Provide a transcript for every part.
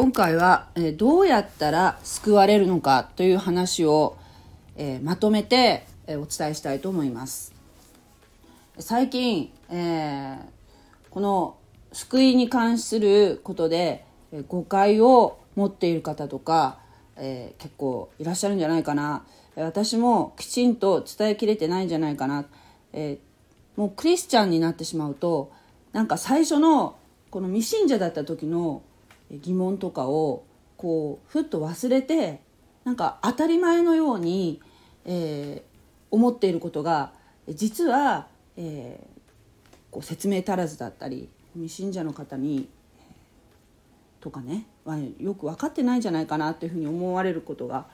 今回は、えーどうやったら救われるのかという話を、えーまとめて、えーお伝えしたいと思います。最近、えーこの救いに関することで、えー誤解を持っている方とか、えー結構いらっしゃるんじゃないかな。私もきちんと伝えきれてないんじゃないかな、えーもうクリスチャンになってしまうとなんか最初のこの未信者だった時の疑問とかをこうふっと忘れてなんか当たり前のように、えー思っていることが実は、えーこう説明足らずだったり信者の方にとかね、まあよく分かってないんじゃないかなというふうに思われることが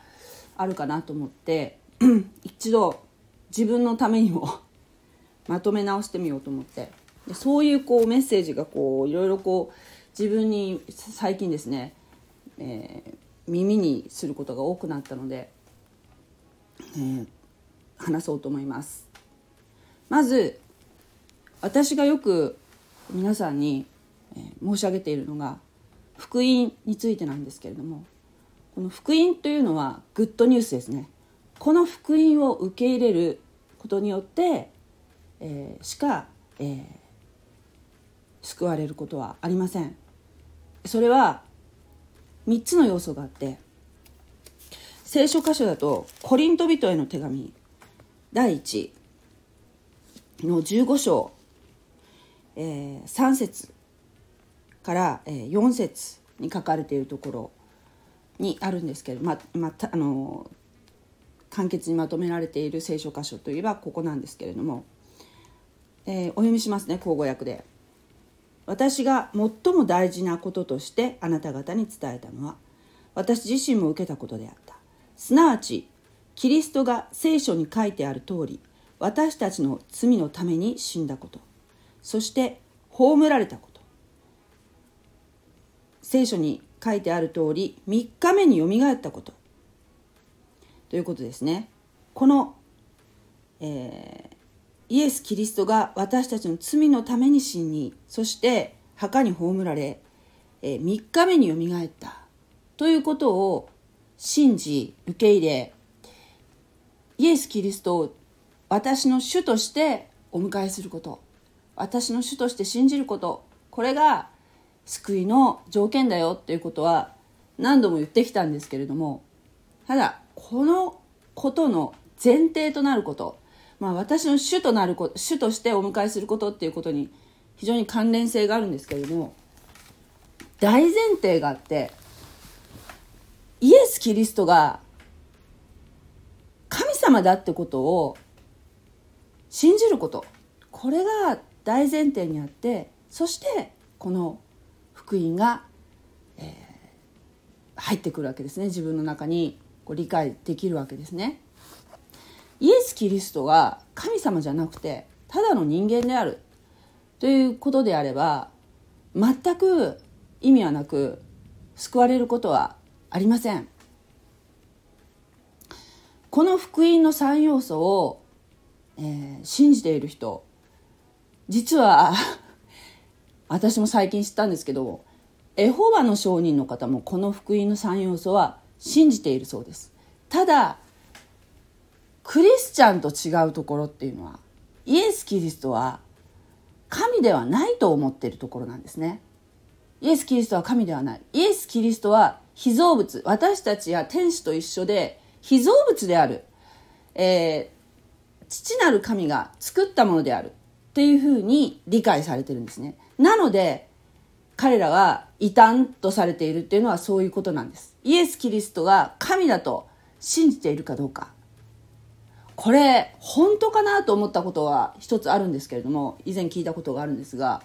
あるかなと思って 一度自分のためにも まとめ直してみようと思って。でそういうこうメッセージがこういろいろこう自分に最近ですね、えー耳にすることが多くなったので、えー話そうと思います。まず私がよく皆さんに、申し上げているのが福音についてなんですけれどもこの福音というのはグッドニュースですねこの福音を受け入れることによって、えーしか、えー救われることはありませんそれは3つの要素があって聖書箇所だとコリント人への手紙第1の15章、えー3節から、えー4節に書かれているところにあるんですけどままたあの簡潔にまとめられている聖書箇所といえばここなんですけれども、えーお読みしますね口語訳で。私が最も大事なこととしてあなた方に伝えたのは私自身も受けたことであった。すなわちキリストが聖書に書いてある通り私たちの罪のために死んだこと。そして葬られたこと。聖書に書いてある通り3日目によみがえったこと。ということですね。この、えーイエス・キリストが私たちの罪のために死にそして墓に葬られ、え3日目によみがえった。ということを信じ受け入れイエス・キリストを私の主としてお迎えすること私の主として信じることこれが救いの条件だよっていうことは何度も言ってきたんですけれどもただこのことの前提となること、まあ、私の主となること主としてお迎えすることっていうことに非常に関連性があるんですけれども大前提があってイエス・キリストが神様だってことを信じることこれが大前提にあってそしてこの福音が、えー入ってくるわけですね自分の中にこう理解できるわけですね。イエス・キリストが神様じゃなくてただの人間であるということであれば全く意味はなく救われることはありません。この福音の3要素を、えー信じている人実は 私も最近知ったんですけどエホバの証人の方もこの福音の3要素は信じているそうですただクリスチャンと違うところっていうのはイエス・キリストは神ではないと思っているところなんですね。イエス・キリストは神ではない。イエス・キリストは被造物。私たちや天使と一緒で被造物である、えー父なる神が作ったものである。っていうふうに理解されてるんですね。なので彼らが異端とされているっていうのはそういうことなんです。イエス・キリストが神だと信じているかどうか。これ本当かなと思ったことは一つあるんですけれども以前聞いたことがあるんですが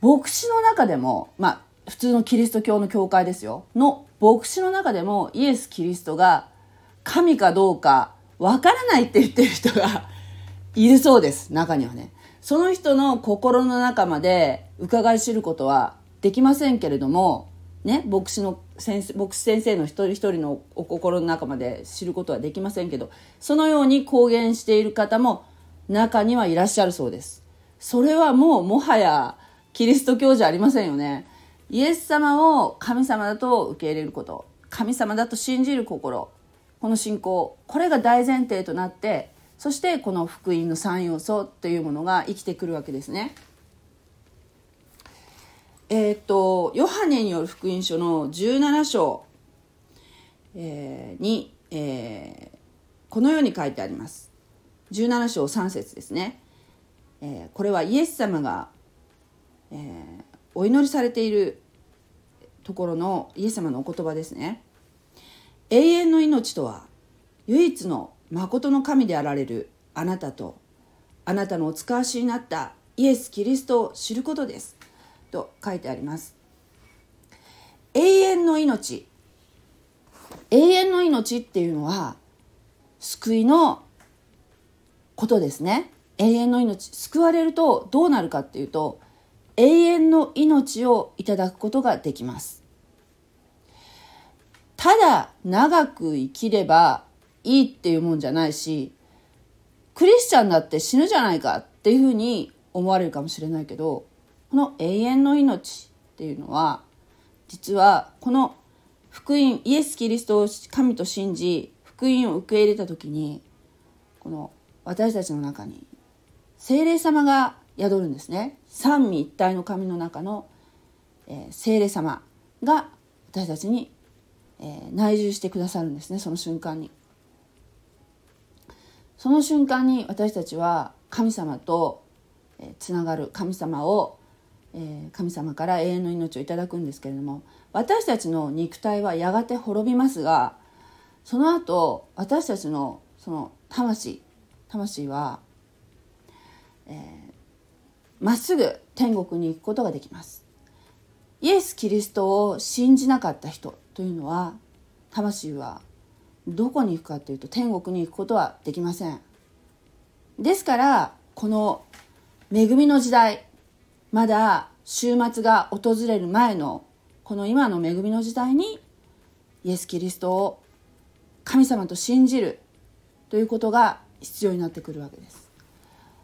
牧師の中でもまあ普通のキリスト教の教会ですよの牧師の中でもイエス・キリストが神かどうかわからないって言ってる人が いるそうです中にはね。その人の心の中まで伺い知ることはできませんけれどもね牧師の先生牧師先生の一人一人のお心の中まで知ることはできませんけどそのように公言している方も中にはいらっしゃるそうですそれはもうもはやキリスト教じゃありませんよねイエス様を神様だと受け入れること神様だと信じる心この信仰これが大前提となってそしてこの福音の3要素というものが生きてくるわけですね。えっ、とヨハネによる福音書の17章、えー、に、えー、このように書いてあります。17章3節ですね。えー、これはイエス様が、えー、お祈りされているところのイエス様のお言葉ですね。永遠の命とは唯一の誠の神であられるあなたとあなたのお使わしになったイエス・キリストを知ることです。と書いてあります。永遠の命永遠の命っていうのは救いのことですね。永遠の命救われるとどうなるかっていうと永遠の命をいただくことができます。ただ長く生きればいいっていうもんじゃないしクリスチャンだって死ぬじゃないかっていうふうに思われるかもしれないけどの永遠の命っていうのは実はこの福音イエス・キリストを神と信じ福音を受け入れた時にこの私たちの中に精霊様が宿るんですね。三位一体の神の中の、えー、精霊様が私たちに、えー、内住してくださるんですねその瞬間に。その瞬間に私たちは神様とつながる神様をえ神様から永遠の命をいただくんですけれども私たちの肉体はやがて滅びますがその後私たちのその魂魂はま、えー、っすぐ天国に行くことができます。イエス・キリストを信じなかった人というのは魂はどこに行くかというと天国に行くことはできません。ですからこの恵みの時代まだ週末が訪れる前のこの今の恵みの時代にイエス・キリストを神様と信じるということが必要になってくるわけです。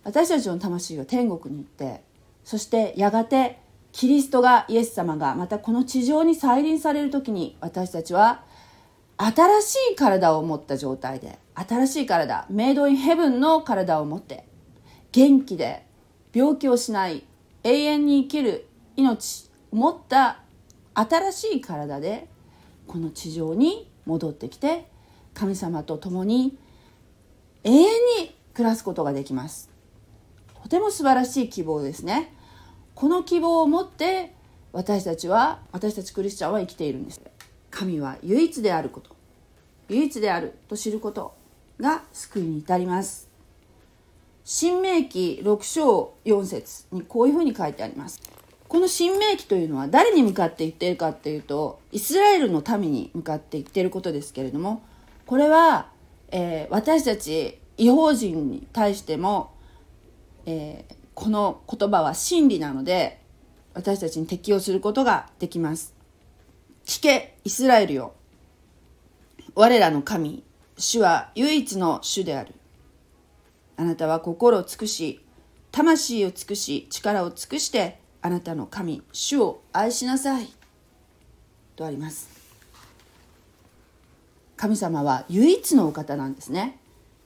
私たちの魂が天国に行ってそしてやがてキリストがイエス様がまたこの地上に再臨される時に私たちは新しい体を持った状態で新しい体メイドインヘブンの体を持って元気で病気をしない永遠に生きる命を持った新しい体でこの地上に戻ってきて神様と共に永遠に暮らすことができます。とても素晴らしい希望ですね。この希望を持って私たちは私たちクリスチャンは生きているんです。神は唯一であること。唯一であると知ることが救いに至ります。新明記6章4節にこういうふうに書いてあります。この新明記というのは誰に向かって言っているかっていうとイスラエルの民に向かって言っていることですけれどもこれは、えー、私たち違法人に対しても、えー、この言葉は真理なので私たちに適用することができます。聞けイスラエルよ。我らの神主は唯一の主である。あなたは心を尽くし魂を尽くし力を尽くしてあなたの神主を愛しなさい。とあります。神様は唯一のお方なんですね。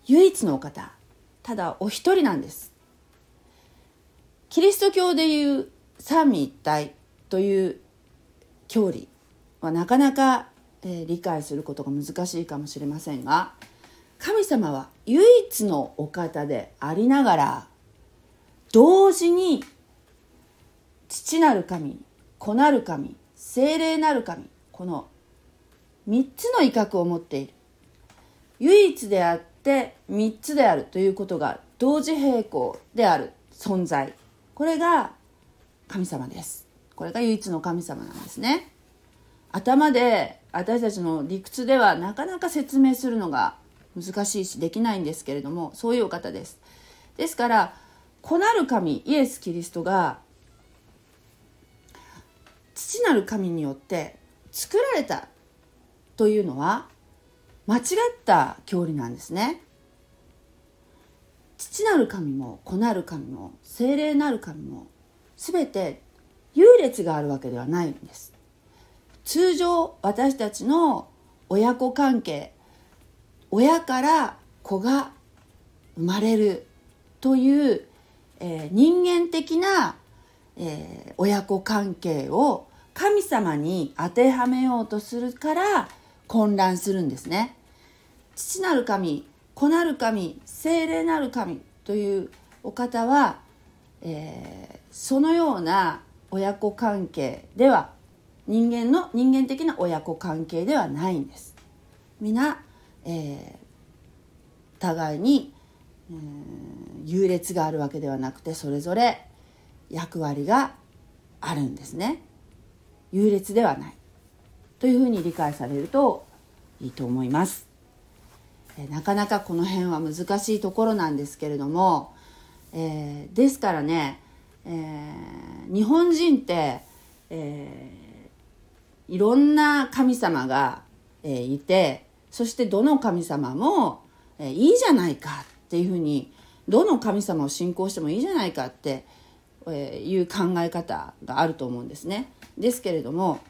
唯一のお方。ただお一人なんです。キリスト教でいう三位一体という教理はなかなか、え、理解することが難しいかもしれませんが神様は唯一のお方でありながら同時に父なる神子なる神精霊なる神この3つの威嚇を持っている。唯一であって3つであるということが同時並行である存在。これが神様です。これが唯一の神様なんですね。頭で私たちの理屈ではなかなか説明するのが難しいしできないんですけれどもそういうお方です。ですから子なる神イエス・キリストが父なる神によって作られたというのは間違った教理なんですね。父なる神も子なる神も精霊なる神も全て優劣があるわけではないんです。通常私たちの親子関係親から子が生まれるという、えー、人間的な、えー、親子関係を神様に当てはめようとするから混乱するんですね。父なる神子なる神精霊なる神というお方は、えー、そのような親子関係では人間の人間的な親子関係ではないんです。皆、えー、互いに、優劣があるわけではなくてそれぞれ役割があるんですね。優劣ではないというふうに理解されるといいと思います。えなかなかこの辺は難しいところなんですけれども、えー、ですからね、えー、日本人って、えー、いろんな神様が、えいてそしてどの神様も、えいいじゃないかっていうふうにどの神様を信仰してもいいじゃないかって、えいう考え方があると思うんですね。ですけれども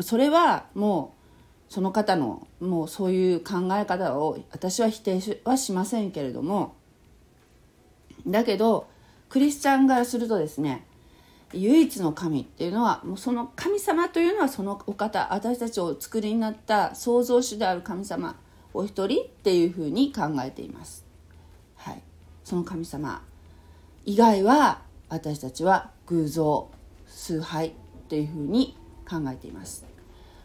それはもうその方のもうそういう考え方を私は否定はしませんけれどもだけどクリスチャンからするとですね唯一の神っていうのはもうその神様というのはそのお方私たちをお作りになった創造主である神様お一人っていうふうに考えています。はい、その神様以外は私たちは偶像崇拝というふうに考えています。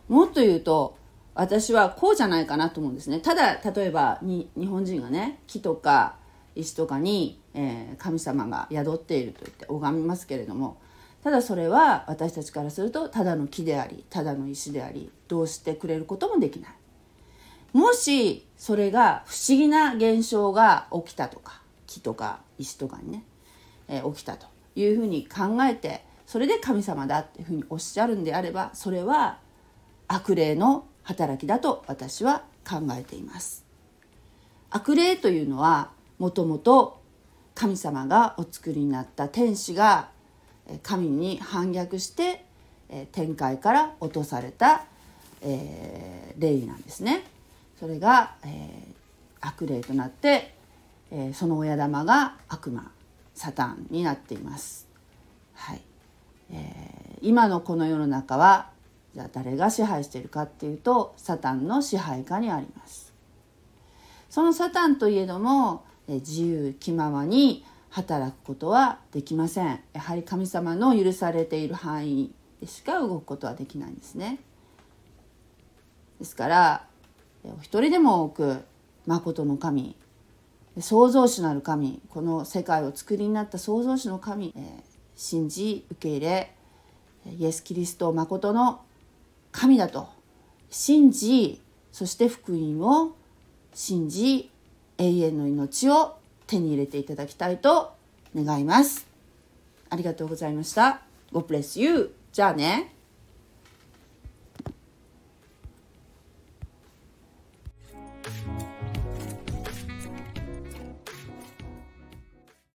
もっと言うと私はこうじゃないかなと思うんですねただ例えばに日本人がね木とか石とかに、えー、神様が宿っていると言って拝みますけれどもただそれは私たちからするとただの木でありただの石でありどうしてくれることもできない。もしそれが不思議な現象が起きたとか木とか石とかにね、えー、起きたというふうに考えてそれで神様だっていうふうにおっしゃるんであればそれは悪霊の働きだと私は考えています。悪霊というのはもともと神様がお作りになった天使が神に反逆して天界から落とされた、えー、霊なんですね。それが、えー、悪霊となって、えー、その親玉が悪魔サタンになっています、はい。えー、今のこの世の中はじゃあ誰が支配しているかっていうとサタンの支配下にあります。そのサタンといえども自由気ままに働くことはできません。やはり神様の許されている範囲でしか動くことはできないんですね。ですからお一人でも多く誠の神創造主なる神この世界を作りになった創造主の神、え信じ受け入れイエス・キリスト誠の神だと信じそして福音を信じ永遠の命を手に入れていただきたいと願います。ありがとうございました。God bless you じゃあね。